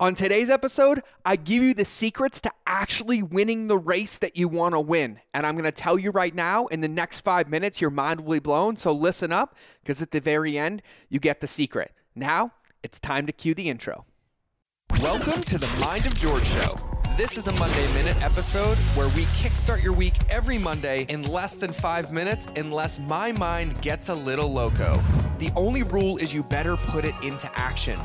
On today's episode, I give you the secrets to actually winning the race that you want to win. And I'm going to tell you right now, in the next five minutes, your mind will be blown. So listen up, because at the very end, you get the secret. Now, it's time to cue the intro. Welcome to the Mind of George Show. This is a Monday Minute episode where we kickstart your week every Monday in less than five minutes, unless my mind gets a little loco. The only rule is you better put it into action.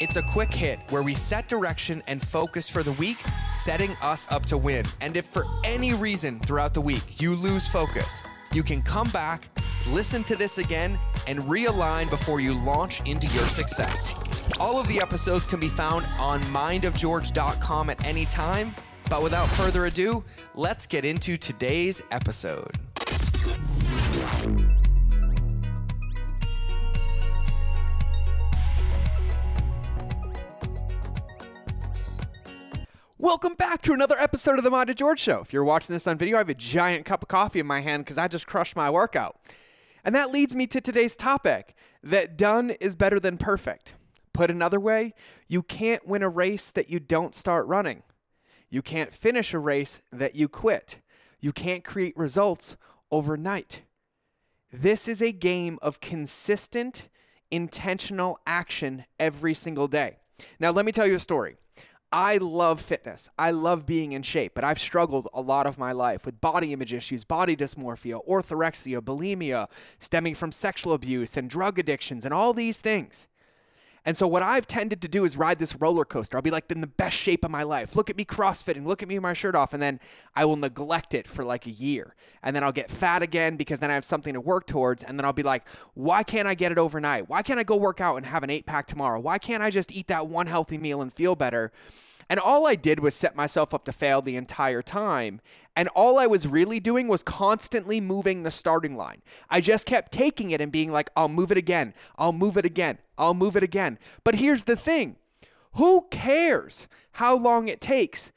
It's a quick hit where we set direction and focus for the week, setting us up to win. And if for any reason throughout the week you lose focus, you can come back, listen to this again, and realign before you launch into your success. All of the episodes can be found on mindofgeorge.com at any time. But without further ado, let's get into today's episode. Welcome back to another episode of the Mind of George Show. If you're watching this on video, I have a giant cup of coffee in my hand because I just crushed my workout. And that leads me to today's topic that done is better than perfect. Put another way, you can't win a race that you don't start running. You can't finish a race that you quit. You can't create results overnight. This is a game of consistent, intentional action every single day. Now, let me tell you a story. I love fitness. I love being in shape, but I've struggled a lot of my life with body image issues, body dysmorphia, orthorexia, bulimia, stemming from sexual abuse and drug addictions and all these things. And so, what I've tended to do is ride this roller coaster. I'll be like in the best shape of my life. Look at me crossfitting. Look at me with my shirt off. And then I will neglect it for like a year. And then I'll get fat again because then I have something to work towards. And then I'll be like, why can't I get it overnight? Why can't I go work out and have an eight pack tomorrow? Why can't I just eat that one healthy meal and feel better? And all I did was set myself up to fail the entire time. And all I was really doing was constantly moving the starting line. I just kept taking it and being like, I'll move it again. I'll move it again. I'll move it again. But here's the thing who cares how long it takes?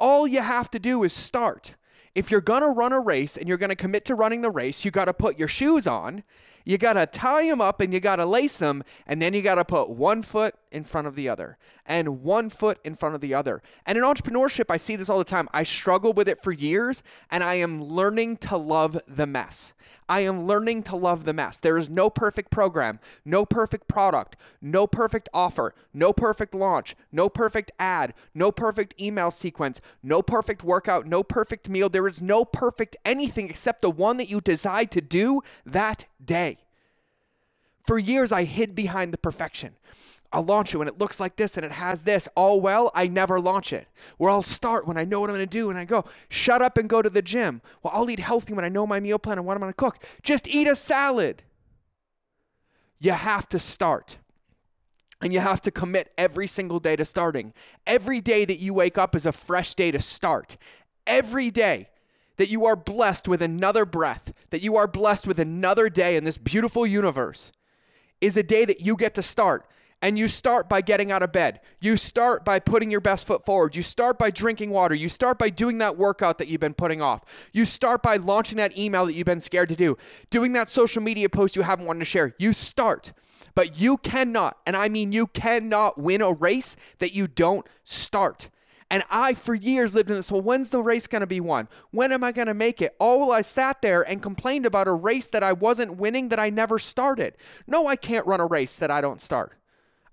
All you have to do is start. If you're going to run a race and you're going to commit to running the race, you got to put your shoes on you got to tie them up and you got to lace them, and then you got to put one foot in front of the other and one foot in front of the other. And in entrepreneurship, I see this all the time. I struggled with it for years, and I am learning to love the mess. I am learning to love the mess. There is no perfect program, no perfect product, no perfect offer, no perfect launch, no perfect ad, no perfect email sequence, no perfect workout, no perfect meal. There is no perfect anything except the one that you decide to do that day. For years, I hid behind the perfection. I'll launch it when it looks like this and it has this. All well, I never launch it. Where I'll start when I know what I'm going to do and I go, shut up and go to the gym. Well, I'll eat healthy when I know my meal plan and what I'm going to cook. Just eat a salad. You have to start. And you have to commit every single day to starting. Every day that you wake up is a fresh day to start. Every day that you are blessed with another breath, that you are blessed with another day in this beautiful universe is a day that you get to start. And you start by getting out of bed. You start by putting your best foot forward. You start by drinking water. You start by doing that workout that you've been putting off. You start by launching that email that you've been scared to do, doing that social media post you haven't wanted to share. You start. But you cannot, and I mean you cannot win a race that you don't start. And I, for years, lived in this. Well, when's the race going to be won? When am I going to make it? Oh, well, I sat there and complained about a race that I wasn't winning that I never started. No, I can't run a race that I don't start.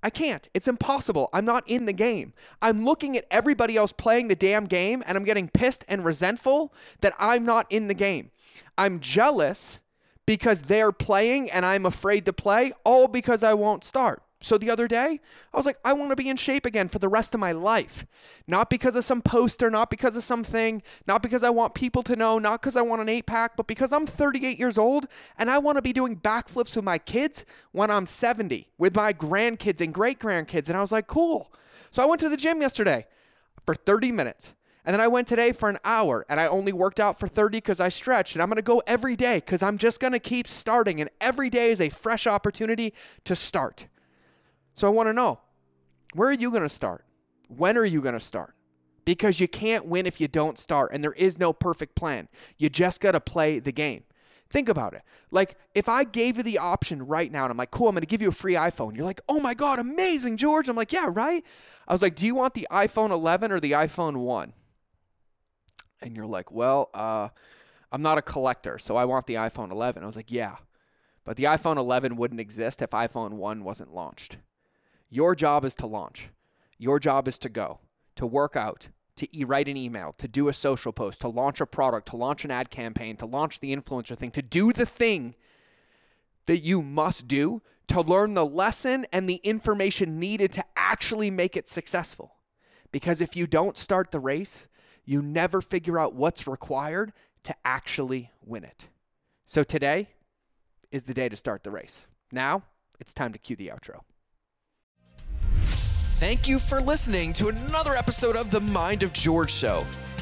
I can't. It's impossible. I'm not in the game. I'm looking at everybody else playing the damn game and I'm getting pissed and resentful that I'm not in the game. I'm jealous because they're playing and I'm afraid to play, all because I won't start. So the other day, I was like, I want to be in shape again for the rest of my life. Not because of some poster, not because of something, not because I want people to know, not because I want an eight pack, but because I'm 38 years old and I want to be doing backflips with my kids when I'm 70, with my grandkids and great grandkids. And I was like, cool. So I went to the gym yesterday for 30 minutes. And then I went today for an hour and I only worked out for 30 because I stretched. And I'm going to go every day because I'm just going to keep starting. And every day is a fresh opportunity to start. So I want to know where are you going to start? When are you going to start? Because you can't win if you don't start, and there is no perfect plan. You just got to play the game. Think about it. Like, if I gave you the option right now and I'm like, cool, I'm going to give you a free iPhone, you're like, oh my God, amazing, George. I'm like, yeah, right? I was like, do you want the iPhone 11 or the iPhone 1? And you're like, well, uh, I'm not a collector, so I want the iPhone 11. I was like, yeah. But the iPhone 11 wouldn't exist if iPhone 1 wasn't launched. Your job is to launch. Your job is to go, to work out, to e- write an email, to do a social post, to launch a product, to launch an ad campaign, to launch the influencer thing, to do the thing that you must do to learn the lesson and the information needed to actually make it successful. Because if you don't start the race, you never figure out what's required to actually win it. So today is the day to start the race. Now it's time to cue the outro. Thank you for listening to another episode of The Mind of George Show.